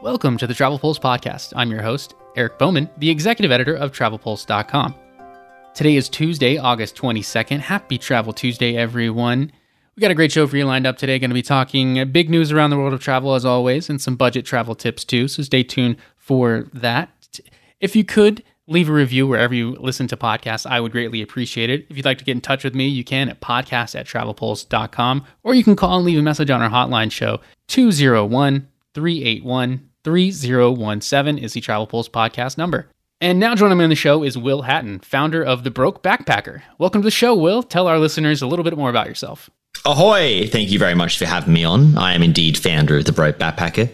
Welcome to the Travel Pulse podcast. I'm your host, Eric Bowman, the executive editor of TravelPulse.com. Today is Tuesday, August 22nd. Happy Travel Tuesday, everyone. We got a great show for you lined up today. Going to be talking big news around the world of travel, as always, and some budget travel tips, too. So stay tuned for that. If you could, leave a review wherever you listen to podcasts. I would greatly appreciate it. If you'd like to get in touch with me, you can at podcast at travelpulse.com, or you can call and leave a message on our hotline show, 201 381 3017 is the Travel Pulse podcast number. And now joining me on the show is Will Hatton, founder of The Broke Backpacker. Welcome to the show, Will. Tell our listeners a little bit more about yourself. Ahoy! Thank you very much for having me on. I am indeed founder of the Broke Backpacker.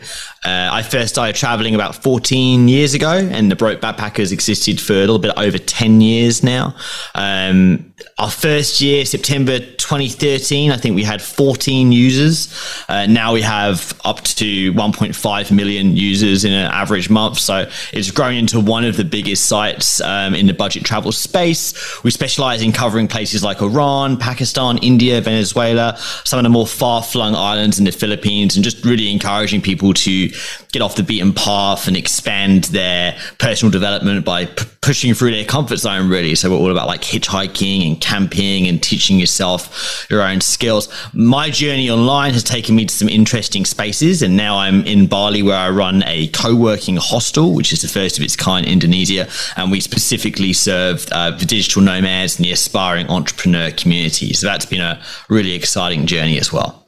Uh, I first started traveling about 14 years ago, and the Broke Backpackers existed for a little bit over 10 years now. Um, our first year, September 2013, I think we had 14 users. Uh, now we have up to 1.5 million users in an average month. So it's grown into one of the biggest sites um, in the budget travel space. We specialize in covering places like Iran, Pakistan, India, Venezuela, some of the more far flung islands in the Philippines, and just really encouraging people to get off the beaten path and expand their personal development by p- pushing through their comfort zone, really. So we're all about like hitchhiking and camping and teaching yourself your own skills. My journey online has taken me to some interesting spaces, and now I'm in Bali where I run a co working hostel, which is the first of its kind in Indonesia. And we specifically serve uh, the digital nomads and the aspiring entrepreneur community. So that's been a really exciting journey as well.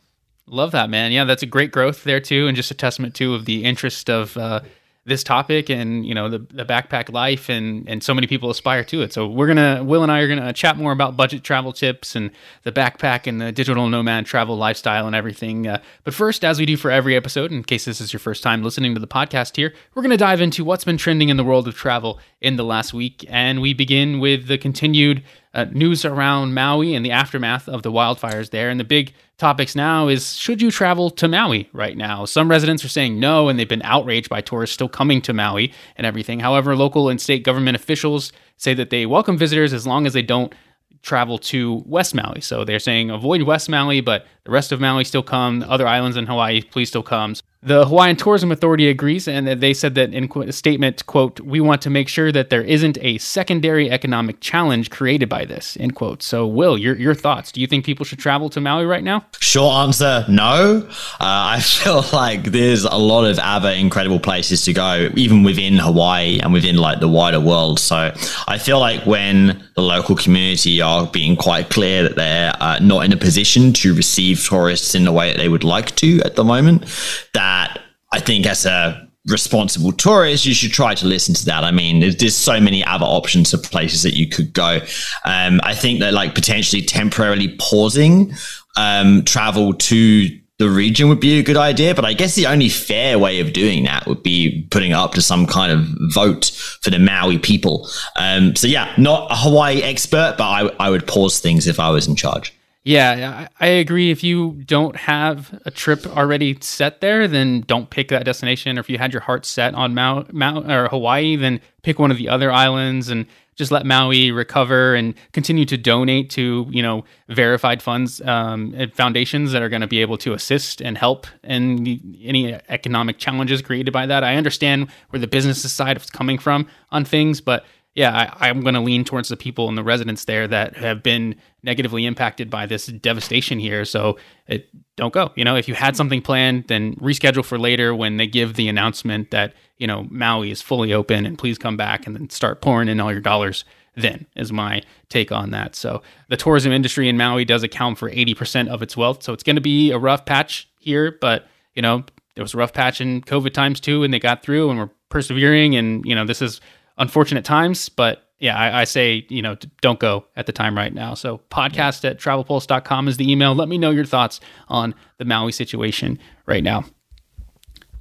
Love that, man. Yeah, that's a great growth there too, and just a testament too of the interest of uh, this topic and you know the, the backpack life and and so many people aspire to it so we're gonna will and i are gonna chat more about budget travel tips and the backpack and the digital nomad travel lifestyle and everything uh, but first as we do for every episode in case this is your first time listening to the podcast here we're gonna dive into what's been trending in the world of travel in the last week and we begin with the continued uh, news around Maui and the aftermath of the wildfires there. And the big topics now is should you travel to Maui right now? Some residents are saying no, and they've been outraged by tourists still coming to Maui and everything. However, local and state government officials say that they welcome visitors as long as they don't travel to West Maui. So they're saying avoid West Maui, but the rest of Maui still come. Other islands in Hawaii, please still come. The Hawaiian Tourism Authority agrees, and they said that in a statement, quote, we want to make sure that there isn't a secondary economic challenge created by this, end quote. So, Will, your, your thoughts. Do you think people should travel to Maui right now? Short answer, no. Uh, I feel like there's a lot of other incredible places to go, even within Hawaii and within like the wider world. So I feel like when the local community are being quite clear that they're uh, not in a position to receive tourists in the way that they would like to at the moment, that that I think as a responsible tourist, you should try to listen to that. I mean, there's, there's so many other options of places that you could go. Um, I think that like potentially temporarily pausing um, travel to the region would be a good idea. But I guess the only fair way of doing that would be putting up to some kind of vote for the Maui people. Um, so yeah, not a Hawaii expert, but I, I would pause things if I was in charge. Yeah, I agree. If you don't have a trip already set there, then don't pick that destination. Or if you had your heart set on Mount, Mount or Hawaii, then pick one of the other islands and just let Maui recover and continue to donate to you know verified funds um, and foundations that are going to be able to assist and help in any economic challenges created by that. I understand where the business side is coming from on things, but yeah, I, am going to lean towards the people and the residents there that have been negatively impacted by this devastation here. So it, don't go. You know, if you had something planned, then reschedule for later when they give the announcement that you know Maui is fully open and please come back and then start pouring in all your dollars. Then is my take on that. So the tourism industry in Maui does account for 80% of its wealth. So it's going to be a rough patch here, but you know there was a rough patch in COVID times too, and they got through and we're persevering. And you know this is unfortunate times, but yeah, I, I, say, you know, don't go at the time right now. So podcast at travelpulse.com is the email. Let me know your thoughts on the Maui situation right now.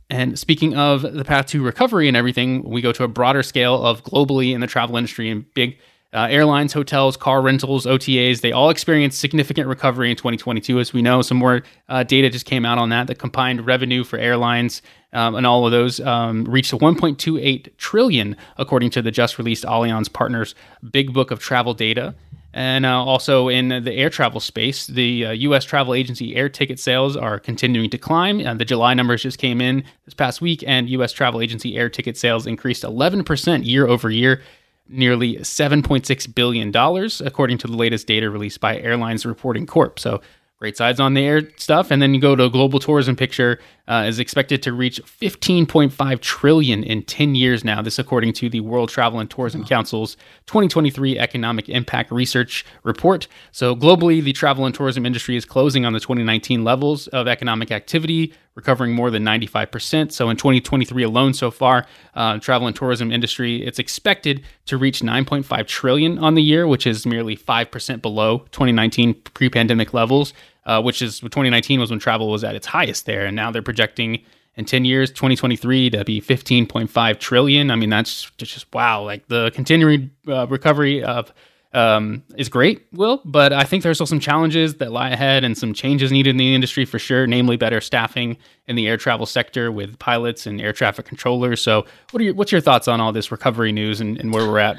And speaking of the path to recovery and everything, we go to a broader scale of globally in the travel industry and big uh, airlines, hotels, car rentals, OTAs, they all experienced significant recovery in 2022. As we know, some more uh, data just came out on that. The combined revenue for airlines um, and all of those um, reached 1.28 trillion, according to the just released Allianz Partners Big Book of Travel Data. And uh, also in the air travel space, the uh, U.S. travel agency air ticket sales are continuing to climb. Uh, the July numbers just came in this past week, and U.S. travel agency air ticket sales increased 11% year over year, nearly $7.6 billion, according to the latest data released by Airlines Reporting Corp. So great sides on the air stuff. And then you go to global tourism picture uh, is expected to reach 15.5 trillion in 10 years now. This according to the world travel and tourism council's 2023 economic impact research report. So globally the travel and tourism industry is closing on the 2019 levels of economic activity recovering more than 95%. So in 2023 alone so far, uh, travel and tourism industry, it's expected to reach 9.5 trillion on the year, which is merely 5% below 2019 pre-pandemic levels, uh, which is 2019 was when travel was at its highest there. And now they're projecting in 10 years, 2023 to be 15.5 trillion. I mean, that's just wow. Like the continuing uh, recovery of um, is great, Will, but I think there's still some challenges that lie ahead and some changes needed in the industry for sure, namely better staffing in the air travel sector with pilots and air traffic controllers. So, what are your, what's your thoughts on all this recovery news and, and where we're at?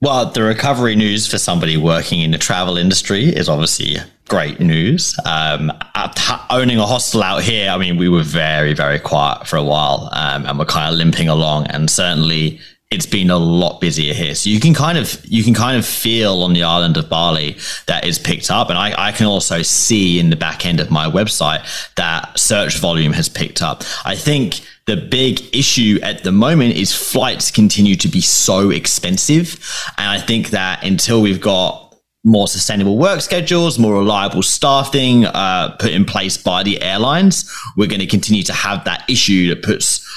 Well, the recovery news for somebody working in the travel industry is obviously great news. Um, owning a hostel out here, I mean, we were very, very quiet for a while um, and we're kind of limping along. And certainly it's been a lot busier here. So you can kind of you can kind of feel on the island of Bali that it's picked up. And I, I can also see in the back end of my website that search volume has picked up. I think the big issue at the moment is flights continue to be so expensive. And I think that until we've got more sustainable work schedules, more reliable staffing uh, put in place by the airlines, we're going to continue to have that issue that puts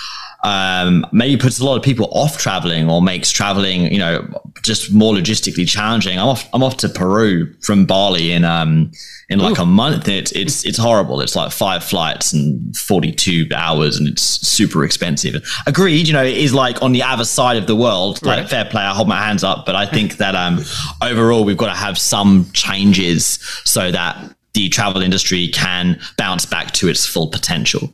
um, maybe puts a lot of people off traveling or makes traveling, you know, just more logistically challenging. I'm off. I'm off to Peru from Bali in um in like Ooh. a month. It's it's it's horrible. It's like five flights and 42 hours, and it's super expensive. Agreed. You know, it is like on the other side of the world. Like right. fair play. I hold my hands up, but I think that um overall we've got to have some changes so that the travel industry can bounce back to its full potential.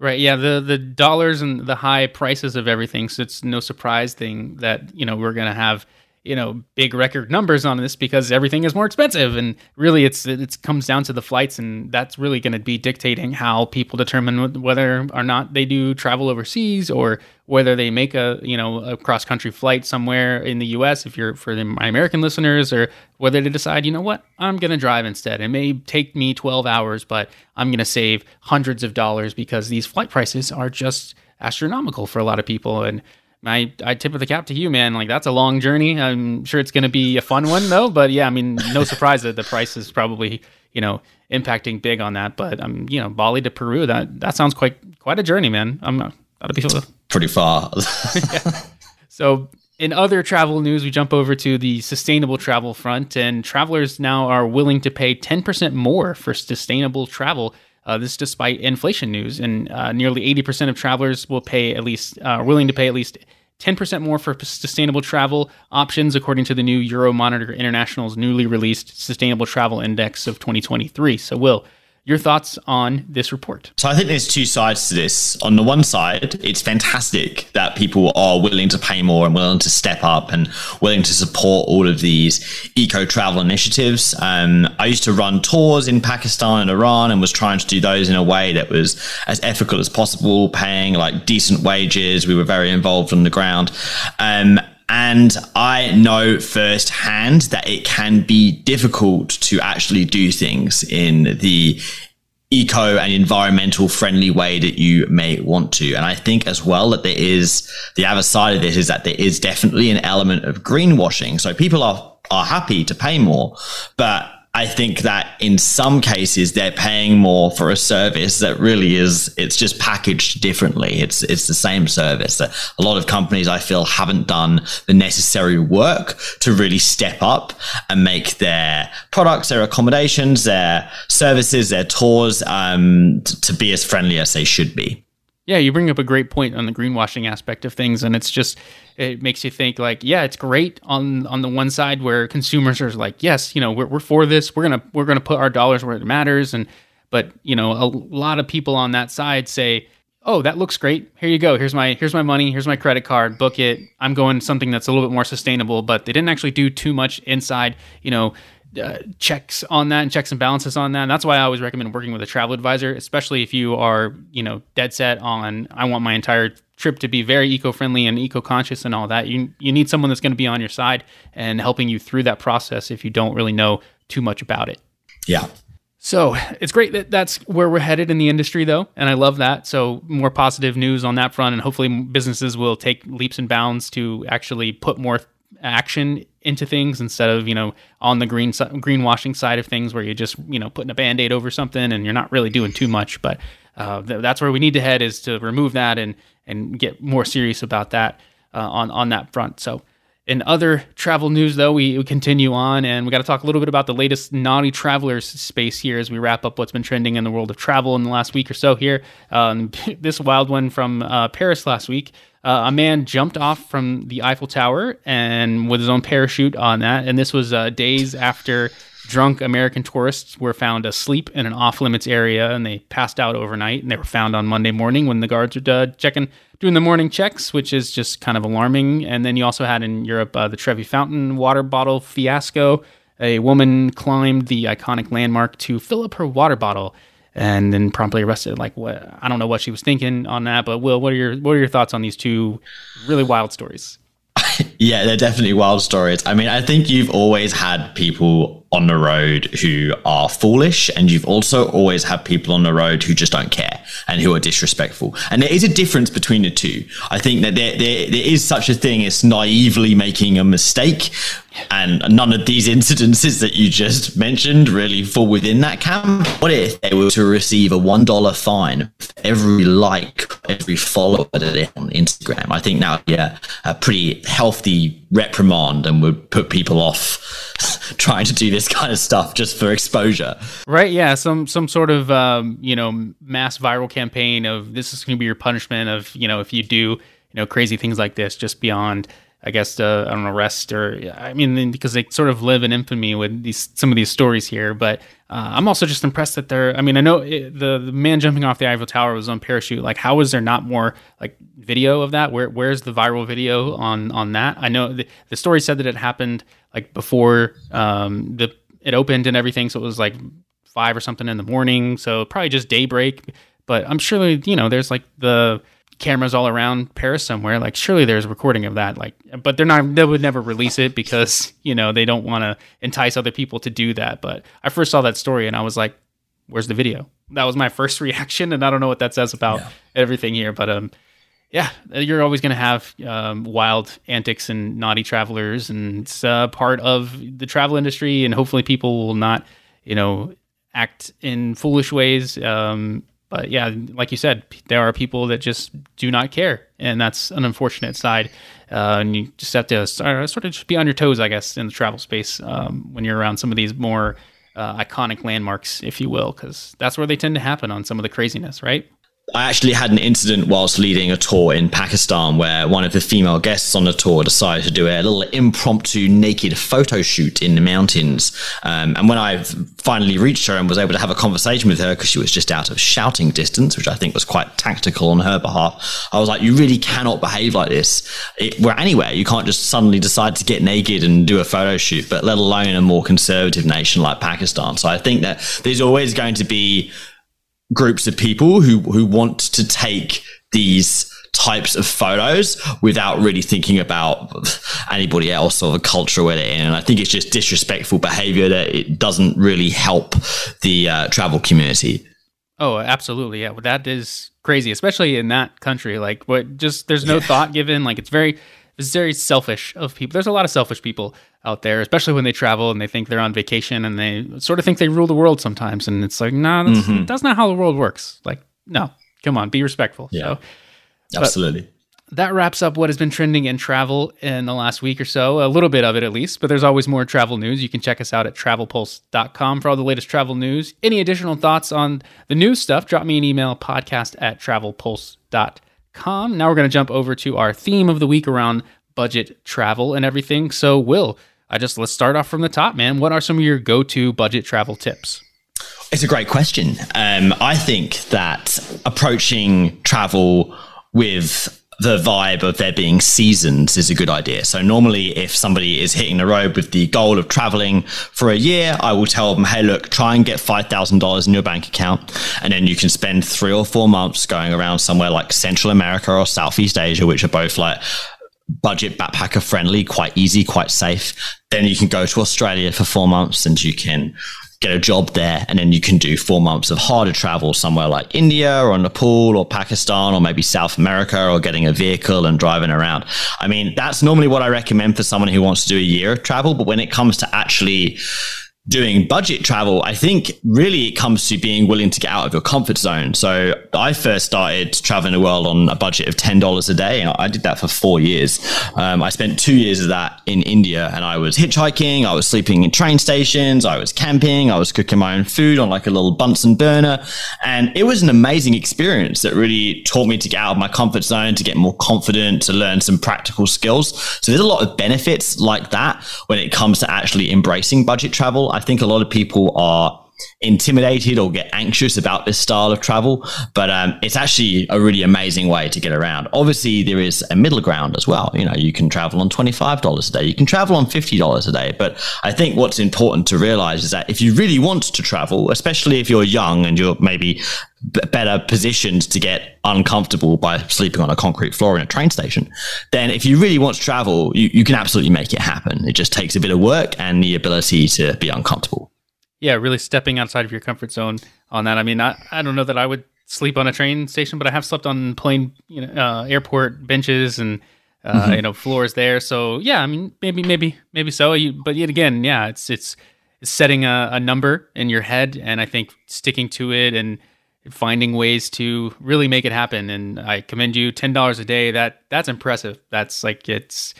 Right. Yeah. The the dollars and the high prices of everything. So it's no surprise thing that you know we're gonna have you know big record numbers on this because everything is more expensive and really it's it comes down to the flights and that's really going to be dictating how people determine whether or not they do travel overseas or whether they make a you know a cross country flight somewhere in the US if you're for the, my American listeners or whether they decide you know what I'm going to drive instead it may take me 12 hours but I'm going to save hundreds of dollars because these flight prices are just astronomical for a lot of people and I I tip of the cap to you, man. Like that's a long journey. I'm sure it's going to be a fun one though. But yeah, I mean, no surprise that the price is probably you know impacting big on that. But um, you know, Bali to Peru, that that sounds quite quite a journey, man. I'm that'll be pretty far. yeah. So in other travel news, we jump over to the sustainable travel front, and travelers now are willing to pay 10% more for sustainable travel. Uh, this despite inflation news, and uh, nearly 80% of travelers will pay at least uh, willing to pay at least 10% more for sustainable travel options, according to the new Euromonitor International's newly released Sustainable Travel Index of 2023. So, Will, your thoughts on this report? So I think there's two sides to this. On the one side, it's fantastic that people are willing to pay more and willing to step up and willing to support all of these eco travel initiatives. Um, I used to run tours in Pakistan and Iran and was trying to do those in a way that was as ethical as possible, paying like decent wages. We were very involved on the ground. Um, and I know firsthand that it can be difficult to actually do things in the eco and environmental friendly way that you may want to. And I think as well that there is the other side of this is that there is definitely an element of greenwashing. So people are are happy to pay more, but I think that in some cases they're paying more for a service that really is it's just packaged differently. It's it's the same service. A lot of companies I feel haven't done the necessary work to really step up and make their products, their accommodations, their services, their tours um, t- to be as friendly as they should be. Yeah, you bring up a great point on the greenwashing aspect of things, and it's just it makes you think like, yeah, it's great on on the one side where consumers are like, yes, you know, we're we're for this, we're gonna we're gonna put our dollars where it matters, and but you know, a lot of people on that side say, oh, that looks great. Here you go. Here's my here's my money. Here's my credit card. Book it. I'm going something that's a little bit more sustainable. But they didn't actually do too much inside. You know. Uh, checks on that and checks and balances on that. And that's why I always recommend working with a travel advisor, especially if you are, you know, dead set on I want my entire trip to be very eco-friendly and eco-conscious and all that. You you need someone that's going to be on your side and helping you through that process if you don't really know too much about it. Yeah. So it's great that that's where we're headed in the industry, though, and I love that. So more positive news on that front, and hopefully businesses will take leaps and bounds to actually put more action into things instead of you know on the green greenwashing side of things where you're just you know putting a band-aid over something and you're not really doing too much but uh, th- that's where we need to head is to remove that and and get more serious about that uh, on on that front so in other travel news, though, we, we continue on and we got to talk a little bit about the latest naughty travelers space here as we wrap up what's been trending in the world of travel in the last week or so here. Um, this wild one from uh, Paris last week. Uh, a man jumped off from the Eiffel Tower and with his own parachute on that. And this was uh, days after drunk American tourists were found asleep in an off limits area and they passed out overnight. And they were found on Monday morning when the guards were uh, checking doing the morning checks, which is just kind of alarming. And then you also had in Europe uh, the Trevi Fountain water bottle fiasco. A woman climbed the iconic landmark to fill up her water bottle and then promptly arrested. Like, what? I don't know what she was thinking on that, but Will, what are your what are your thoughts on these two really wild stories? yeah, they're definitely wild stories. I mean, I think you've always had people on the road who are foolish, and you've also always had people on the road who just don't care and who are disrespectful. And there is a difference between the two. I think that there, there, there is such a thing as naively making a mistake, and none of these incidences that you just mentioned really fall within that camp. What if they were to receive a $1 fine for every like, every follower that they on Instagram? I think now, yeah, a pretty healthy reprimand and would put people off trying to do this kind of stuff just for exposure. Right. Yeah. Some some sort of um, you know mass viral campaign of this is going to be your punishment of you know if you do you know crazy things like this just beyond I guess uh, an arrest or I mean because they sort of live in infamy with these some of these stories here. But uh, I'm also just impressed that they're. I mean I know it, the, the man jumping off the Eiffel Tower was on parachute. Like how is there not more like video of that? Where where's the viral video on on that? I know the, the story said that it happened like before um, the it opened and everything, so it was like five or something in the morning. So probably just daybreak. But I'm sure you know there's like the cameras all around Paris somewhere. Like surely there's a recording of that. Like, but they're not. They would never release it because you know they don't want to entice other people to do that. But I first saw that story and I was like, "Where's the video?" That was my first reaction, and I don't know what that says about yeah. everything here. But um, yeah, you're always going to have um, wild antics and naughty travelers, and it's uh, part of the travel industry. And hopefully, people will not, you know, act in foolish ways. Um, but yeah, like you said, there are people that just do not care, and that's an unfortunate side. Uh, and you just have to sort of just be on your toes, I guess, in the travel space um, when you're around some of these more uh, iconic landmarks, if you will, because that's where they tend to happen on some of the craziness, right? I actually had an incident whilst leading a tour in Pakistan where one of the female guests on the tour decided to do a little impromptu naked photo shoot in the mountains. Um, and when I finally reached her and was able to have a conversation with her because she was just out of shouting distance, which I think was quite tactical on her behalf, I was like, you really cannot behave like this. It, we're anywhere. You can't just suddenly decide to get naked and do a photo shoot, but let alone a more conservative nation like Pakistan. So I think that there's always going to be groups of people who who want to take these types of photos without really thinking about anybody else or the culture where they're in. And I think it's just disrespectful behavior that it doesn't really help the uh, travel community. Oh, absolutely. Yeah. Well, that is crazy, especially in that country. Like, what just there's no yeah. thought given. Like, it's very it's very selfish of people. There's a lot of selfish people out there, especially when they travel and they think they're on vacation and they sort of think they rule the world sometimes. And it's like, no, nah, that's, mm-hmm. that's not how the world works. Like, no, come on, be respectful. Yeah, so, absolutely. That wraps up what has been trending in travel in the last week or so, a little bit of it at least, but there's always more travel news. You can check us out at travelpulse.com for all the latest travel news. Any additional thoughts on the news stuff, drop me an email, podcast at travelpulse.com. Now we're going to jump over to our theme of the week around budget travel and everything. So, Will, I just let's start off from the top, man. What are some of your go-to budget travel tips? It's a great question. Um, I think that approaching travel with the vibe of there being seasons is a good idea. So normally if somebody is hitting the road with the goal of traveling for a year, I will tell them, hey, look, try and get $5,000 in your bank account. And then you can spend three or four months going around somewhere like Central America or Southeast Asia, which are both like budget backpacker friendly, quite easy, quite safe. Then you can go to Australia for four months and you can get a job there, and then you can do four months of harder travel somewhere like India or Nepal or Pakistan or maybe South America or getting a vehicle and driving around. I mean, that's normally what I recommend for someone who wants to do a year of travel. But when it comes to actually doing budget travel, I think really it comes to being willing to get out of your comfort zone. So I first started traveling the world on a budget of $10 a day. And I did that for four years. Um, I spent two years of that in India and I was hitchhiking. I was sleeping in train stations. I was camping. I was cooking my own food on like a little Bunsen burner. And it was an amazing experience that really taught me to get out of my comfort zone, to get more confident, to learn some practical skills. So there's a lot of benefits like that when it comes to actually embracing budget travel. I think a lot of people are intimidated or get anxious about this style of travel, but um, it's actually a really amazing way to get around. Obviously, there is a middle ground as well. You know, you can travel on $25 a day, you can travel on $50 a day. But I think what's important to realize is that if you really want to travel, especially if you're young and you're maybe better positioned to get uncomfortable by sleeping on a concrete floor in a train station, then if you really want to travel, you, you can absolutely make it happen. It just takes a bit of work and the ability to be uncomfortable yeah, really stepping outside of your comfort zone on that. I mean, I, I don't know that I would sleep on a train station, but I have slept on plane, you know, uh, airport benches and uh, mm-hmm. you know floors there. So yeah, I mean, maybe, maybe, maybe so. You, but yet again, yeah, it's it's, it's setting a, a number in your head, and I think sticking to it and finding ways to really make it happen. And I commend you. Ten dollars a day. That that's impressive. That's like it's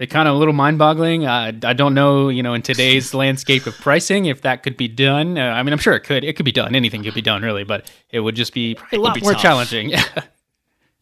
it kind of a little mind-boggling. Uh, I don't know, you know, in today's landscape of pricing, if that could be done. Uh, I mean, I'm sure it could. It could be done. Anything could be done, really, but it would just be a lot more tough. challenging.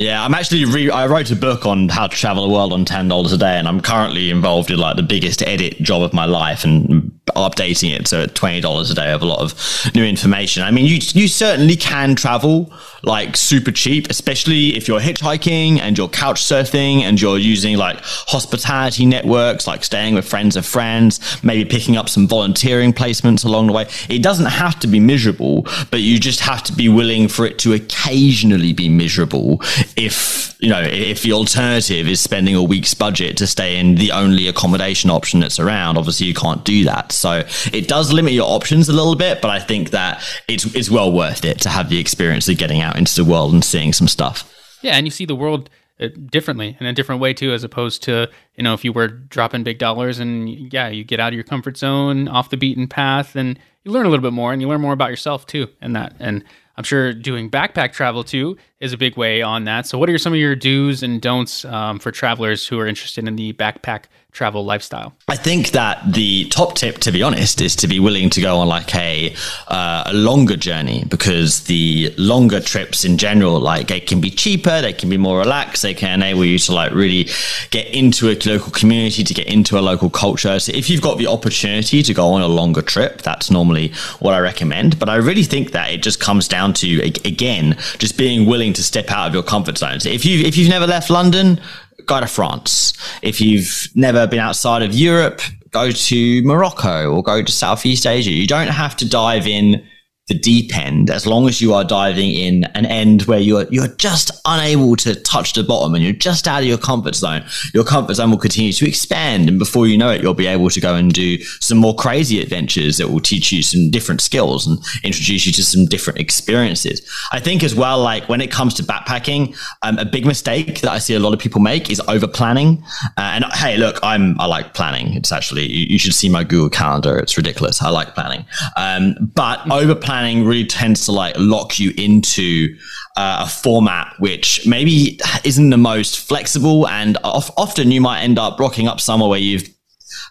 Yeah, I'm actually re- I wrote a book on how to travel the world on ten dollars a day, and I'm currently involved in like the biggest edit job of my life and updating it to twenty dollars a day of a lot of new information. I mean, you you certainly can travel like super cheap, especially if you're hitchhiking and you're couch surfing and you're using like hospitality networks, like staying with friends of friends, maybe picking up some volunteering placements along the way. It doesn't have to be miserable, but you just have to be willing for it to occasionally be miserable if you know if the alternative is spending a week's budget to stay in the only accommodation option that's around obviously you can't do that so it does limit your options a little bit but i think that it's it's well worth it to have the experience of getting out into the world and seeing some stuff. Yeah and you see the world uh, differently in a different way too as opposed to you know if you were dropping big dollars and yeah you get out of your comfort zone off the beaten path and you learn a little bit more and you learn more about yourself too and that. And I'm sure doing backpack travel too is a big way on that. So, what are some of your do's and don'ts um, for travelers who are interested in the backpack travel lifestyle? I think that the top tip, to be honest, is to be willing to go on like a uh, a longer journey because the longer trips in general, like they can be cheaper, they can be more relaxed, they can enable you to like really get into a local community, to get into a local culture. So if you've got the opportunity to go on a longer trip, that's normally what I recommend. But I really think that it just comes down to again just being willing to step out of your comfort zones. If you if you've never left London, go to France. If you've never been outside of Europe, go to Morocco or go to Southeast Asia. You don't have to dive in the deep end as long as you are diving in an end where you're you're just unable to touch the bottom and you're just out of your comfort zone your comfort zone will continue to expand. And before you know it you'll be able to go and do some more crazy adventures that will teach you some different skills and introduce you to some different experiences. I think as well like when it comes to backpacking um, a big mistake that i see a lot of people make is over planning uh, and hey look i'm i like planning. It's actually you, you, should see my google calendar. It's ridiculous. I like planning. Um, but over planning planning really tends to like lock you into uh, a format which maybe isn't the most flexible and often you might end up rocking up somewhere where you've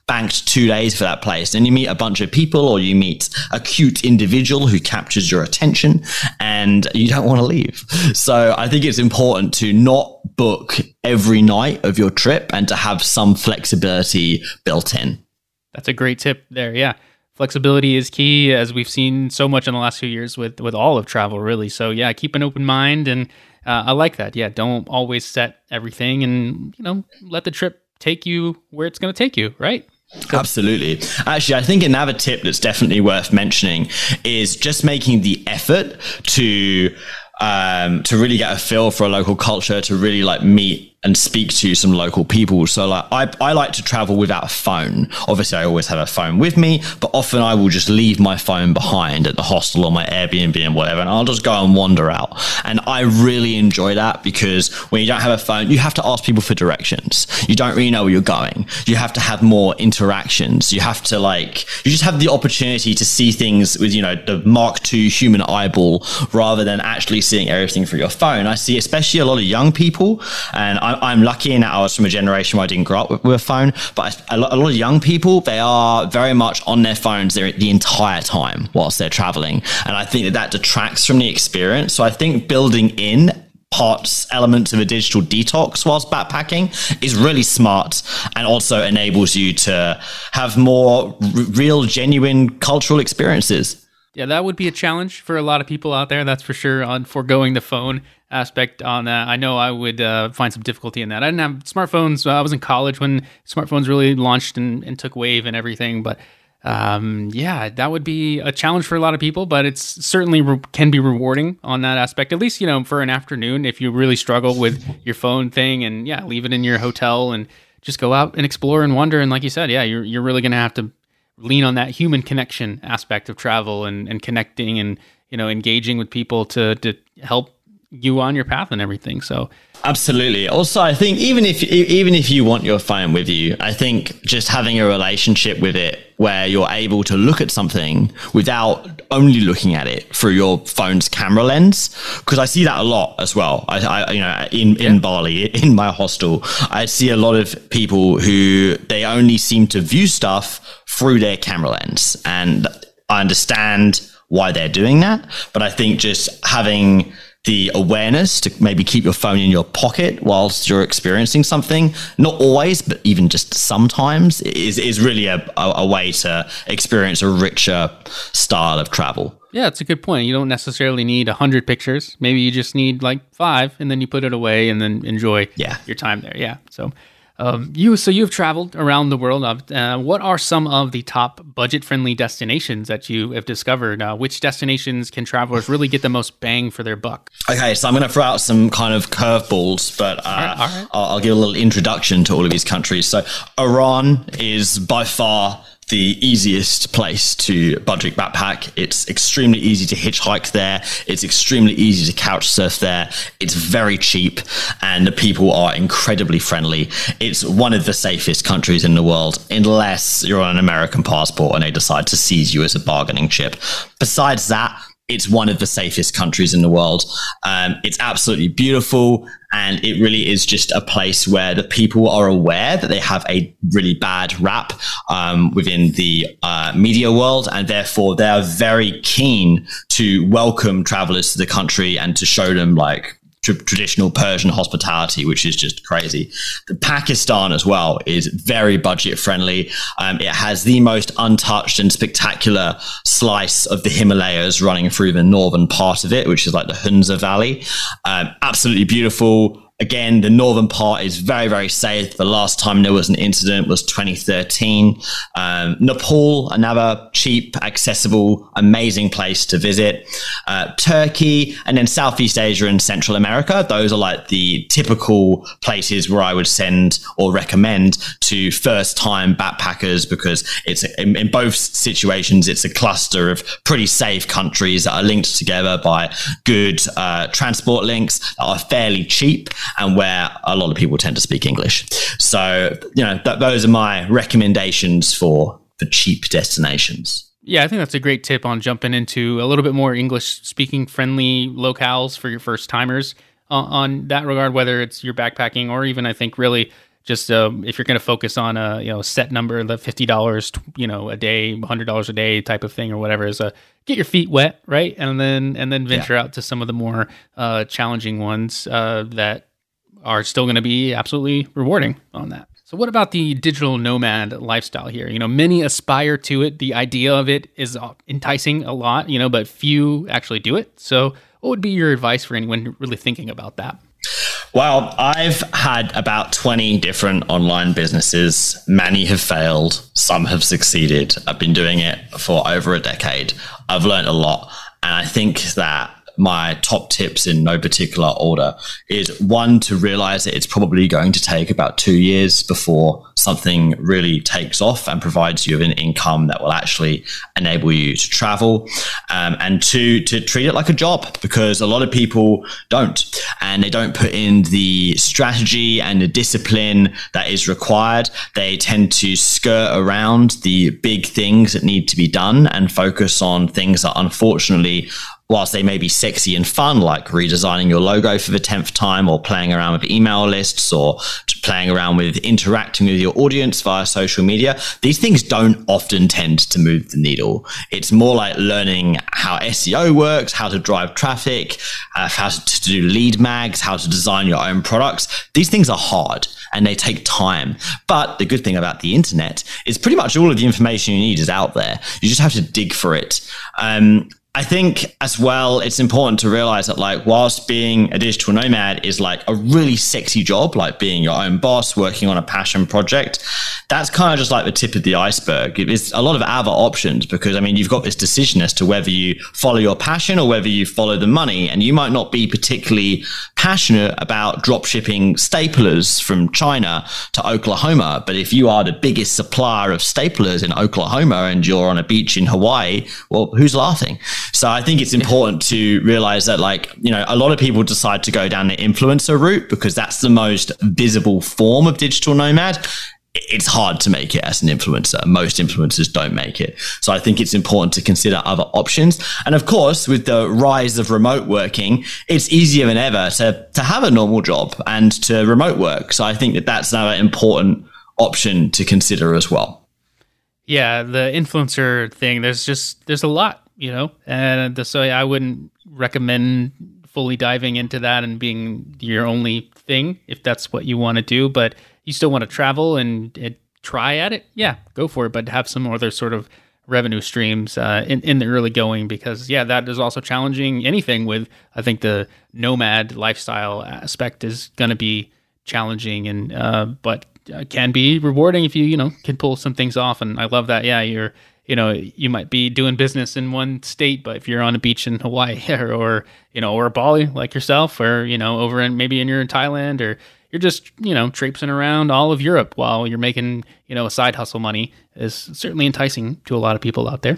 banked two days for that place. Then you meet a bunch of people or you meet a cute individual who captures your attention and you don't want to leave. So I think it's important to not book every night of your trip and to have some flexibility built in. That's a great tip there. Yeah flexibility is key, as we've seen so much in the last few years with with all of travel, really. So yeah, keep an open mind, and uh, I like that. Yeah, don't always set everything, and you know, let the trip take you where it's going to take you. Right. Absolutely. Actually, I think another tip that's definitely worth mentioning is just making the effort to um, to really get a feel for a local culture, to really like meet and speak to some local people. So like I, I like to travel without a phone. Obviously I always have a phone with me, but often I will just leave my phone behind at the hostel or my Airbnb and whatever, and I'll just go and wander out. And I really enjoy that because when you don't have a phone, you have to ask people for directions. You don't really know where you're going. You have to have more interactions. You have to like you just have the opportunity to see things with, you know, the Mark II human eyeball rather than actually seeing everything through your phone. I see especially a lot of young people and I, am lucky in that I was from a generation where I didn't grow up with, with a phone. But a lot, a lot, of young people, they are very much on their phones the entire time whilst they're traveling, and I think that that detracts from the experience. So I think building in parts elements of a digital detox whilst backpacking is really smart and also enables you to have more r- real genuine cultural experiences yeah that would be a challenge for a lot of people out there that's for sure on foregoing the phone aspect on that. I know I would uh, find some difficulty in that. I didn't have smartphones. I was in college when smartphones really launched and, and took wave and everything. But um, yeah, that would be a challenge for a lot of people, but it's certainly re- can be rewarding on that aspect. At least, you know, for an afternoon, if you really struggle with your phone thing and yeah, leave it in your hotel and just go out and explore and wonder. And like you said, yeah, you're, you're really going to have to lean on that human connection aspect of travel and, and connecting and, you know, engaging with people to, to help you on your path and everything. So absolutely. Also, I think even if even if you want your phone with you, I think just having a relationship with it where you're able to look at something without only looking at it through your phone's camera lens, because I see that a lot as well. I, I you know in in yeah. Bali in my hostel, I see a lot of people who they only seem to view stuff through their camera lens, and I understand why they're doing that, but I think just having the awareness to maybe keep your phone in your pocket whilst you're experiencing something. Not always, but even just sometimes is, is really a, a, a way to experience a richer style of travel. Yeah, it's a good point. You don't necessarily need 100 pictures. Maybe you just need like five and then you put it away and then enjoy yeah. your time there. Yeah. So um, you so you've traveled around the world. Uh, what are some of the top budget-friendly destinations that you have discovered? Uh, which destinations can travelers really get the most bang for their buck? Okay, so I'm going to throw out some kind of curveballs, but uh, all right, all right. I'll, I'll give a little introduction to all of these countries. So Iran is by far the easiest place to budget backpack. It's extremely easy to hitchhike there. It's extremely easy to couch surf there. It's very cheap and the people are incredibly friendly. It's one of the safest countries in the world, unless you're on an American passport and they decide to seize you as a bargaining chip. Besides that, it's one of the safest countries in the world. Um, it's absolutely beautiful. And it really is just a place where the people are aware that they have a really bad rap um, within the uh, media world. And therefore, they are very keen to welcome travelers to the country and to show them like traditional Persian hospitality, which is just crazy. The Pakistan as well is very budget friendly. Um, it has the most untouched and spectacular slice of the Himalayas running through the northern part of it, which is like the Hunza Valley. Um, absolutely beautiful Again, the northern part is very, very safe. The last time there was an incident was 2013. Um, Nepal, another cheap, accessible, amazing place to visit. Uh, Turkey, and then Southeast Asia and Central America. Those are like the typical places where I would send or recommend to first time backpackers because it's in, in both situations, it's a cluster of pretty safe countries that are linked together by good uh, transport links that are fairly cheap and where a lot of people tend to speak English. So, you know, th- those are my recommendations for for cheap destinations. Yeah, I think that's a great tip on jumping into a little bit more English speaking friendly locales for your first timers uh, on that regard, whether it's your backpacking or even I think really just um, if you're going to focus on a you know set number, the fifty dollars, you know, a day, hundred dollars a day type of thing or whatever, is a get your feet wet, right, and then and then venture yeah. out to some of the more uh, challenging ones uh, that are still going to be absolutely rewarding on that. So, what about the digital nomad lifestyle here? You know, many aspire to it. The idea of it is uh, enticing a lot, you know, but few actually do it. So, what would be your advice for anyone really thinking about that? Well, I've had about 20 different online businesses. Many have failed, some have succeeded. I've been doing it for over a decade. I've learned a lot. And I think that my top tips in no particular order is one to realize that it's probably going to take about two years before something really takes off and provides you with an income that will actually enable you to travel. Um, and two, to treat it like a job because a lot of people don't and they don't put in the strategy and the discipline that is required. They tend to skirt around the big things that need to be done and focus on things that unfortunately whilst they may be sexy and fun, like redesigning your logo for the 10th time or playing around with email lists or playing around with interacting with your audience via social media, these things don't often tend to move the needle. It's more like learning how SEO works, how to drive traffic, uh, how to do lead mags, how to design your own products. These things are hard and they take time. But the good thing about the internet is pretty much all of the information you need is out there. You just have to dig for it. Um, I think as well, it's important to realize that like whilst being a digital nomad is like a really sexy job, like being your own boss, working on a passion project, that's kind of just like the tip of the iceberg. It's a lot of other options because I mean, you've got this decision as to whether you follow your passion or whether you follow the money. And you might not be particularly passionate about drop shipping staplers from China to Oklahoma. But if you are the biggest supplier of staplers in Oklahoma and you're on a beach in Hawaii, well, who's laughing? So I think it's important to realize that, like, you know, a lot of people decide to go down the influencer route because that's the most visible form of digital nomad it's hard to make it as an influencer. Most influencers don't make it. So I think it's important to consider other options. And of course, with the rise of remote working, it's easier than ever to, to have a normal job and to remote work. So I think that that's another important option to consider as well. Yeah, the influencer thing, there's just, there's a lot you know, and so I wouldn't recommend fully diving into that and being your only thing if that's what you want to do. But you still want to travel and, and, try at it, yeah, go for it. But have some other sort of revenue streams uh, in in the early going because yeah, that is also challenging. Anything with I think the nomad lifestyle aspect is going to be challenging and uh, but uh, can be rewarding if you you know can pull some things off. And I love that. Yeah, you're you know you might be doing business in one state but if you're on a beach in hawaii or, you know or bali like yourself or you know over in maybe in you're in thailand or you're just you know traipsing around all of europe while you're making you know a side hustle money is certainly enticing to a lot of people out there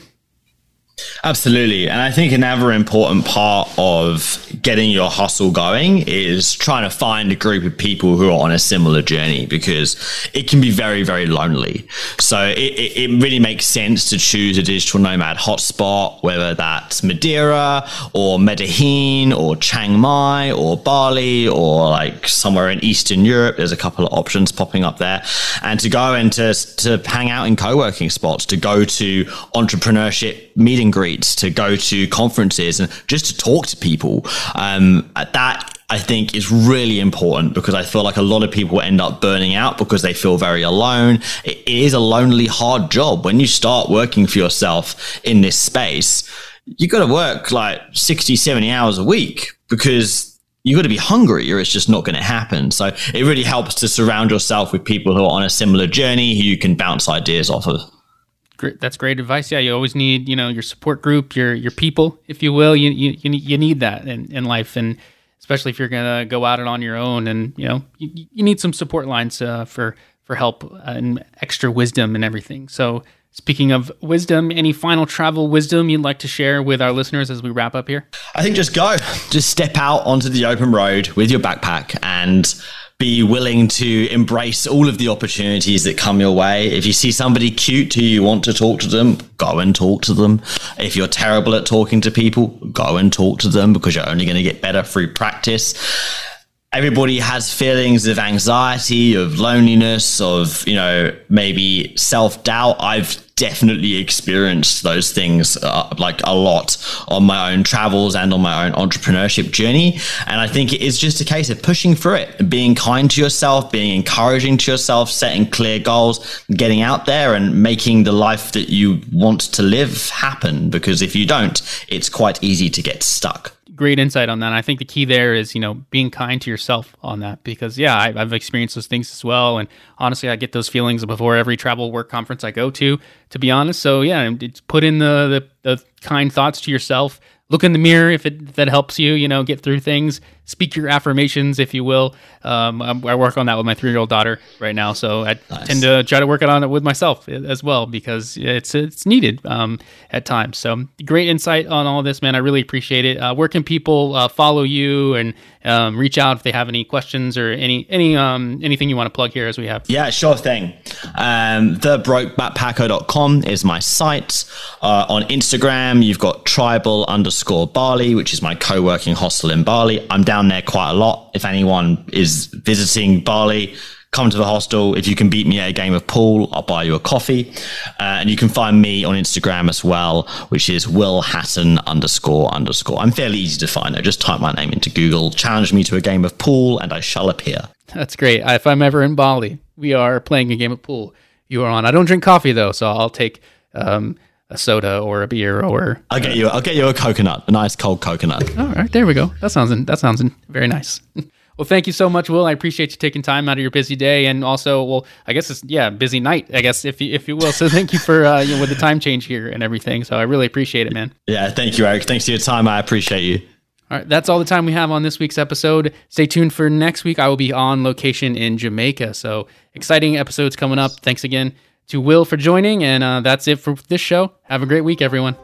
Absolutely. And I think another important part of getting your hustle going is trying to find a group of people who are on a similar journey because it can be very, very lonely. So it, it, really makes sense to choose a digital nomad hotspot, whether that's Madeira or Medellin or Chiang Mai or Bali or like somewhere in Eastern Europe. There's a couple of options popping up there. And to go and to, to hang out in co working spots, to go to entrepreneurship meetings and greets, to go to conferences, and just to talk to people. Um, that I think is really important because I feel like a lot of people end up burning out because they feel very alone. It is a lonely, hard job. When you start working for yourself in this space, you got to work like 60, 70 hours a week because you got to be hungry or it's just not going to happen. So it really helps to surround yourself with people who are on a similar journey who you can bounce ideas off of. Great, that's great advice. Yeah, you always need you know your support group, your your people, if you will. You you you need that in, in life, and especially if you're gonna go out and on your own, and you know you, you need some support lines uh, for for help and extra wisdom and everything. So Speaking of wisdom, any final travel wisdom you'd like to share with our listeners as we wrap up here? I think just go. Just step out onto the open road with your backpack and be willing to embrace all of the opportunities that come your way. If you see somebody cute who you want to talk to them, go and talk to them. If you're terrible at talking to people, go and talk to them because you're only going to get better through practice. Everybody has feelings of anxiety, of loneliness, of, you know, maybe self doubt. I've definitely experienced those things uh, like a lot on my own travels and on my own entrepreneurship journey. And I think it is just a case of pushing through it, being kind to yourself, being encouraging to yourself, setting clear goals, getting out there and making the life that you want to live happen. Because if you don't, it's quite easy to get stuck great insight on that. I think the key there is, you know, being kind to yourself on that because, yeah, I, have experienced those things as well. And honestly, I get those feelings before every travel work conference I go to, to be honest. So, yeah, put in the, the, the kind thoughts to yourself. Look in the mirror if, it, if that helps you, you know, get through things speak your affirmations, if you will. Um, I work on that with my three year old daughter right now, so I nice. tend to try to work on it with myself as well because it's it's needed um, at times. So great insight on all this, man. I really appreciate it. Uh, where can people uh, follow you and um, reach out if they have any questions or any any um, anything you want to plug here as we have? Yeah, sure thing. Um, TheBrokeBackpacker.com is my site. Uh, on Instagram, you've got tribal underscore Bali, which is my co working hostel in Bali. I'm down there quite a lot. If anyone is visiting Bali, come to the hostel. If you can beat me at a game of pool, I'll buy you a coffee. Uh, and you can find me on Instagram as well, which is Will Hatton underscore underscore. I'm fairly easy to find. I just type my name into Google, challenge me to a game of pool, and I shall appear. That's great. If I'm ever in Bali, we are playing a game of pool. You are on. I don't drink coffee though, so I'll take. Um, a soda or a beer or I'll get you I'll get you a coconut, a nice cold coconut. All right, there we go. That sounds that sounds very nice. well, thank you so much, Will. I appreciate you taking time out of your busy day and also, well, I guess it's yeah, busy night, I guess if you, if you will. So thank you for uh, you know, with the time change here and everything. So I really appreciate it, man. Yeah, thank you, Eric. Thanks for your time. I appreciate you. All right, that's all the time we have on this week's episode. Stay tuned for next week. I will be on location in Jamaica. So exciting episodes coming up. Thanks again to Will for joining. And uh, that's it for this show. Have a great week, everyone.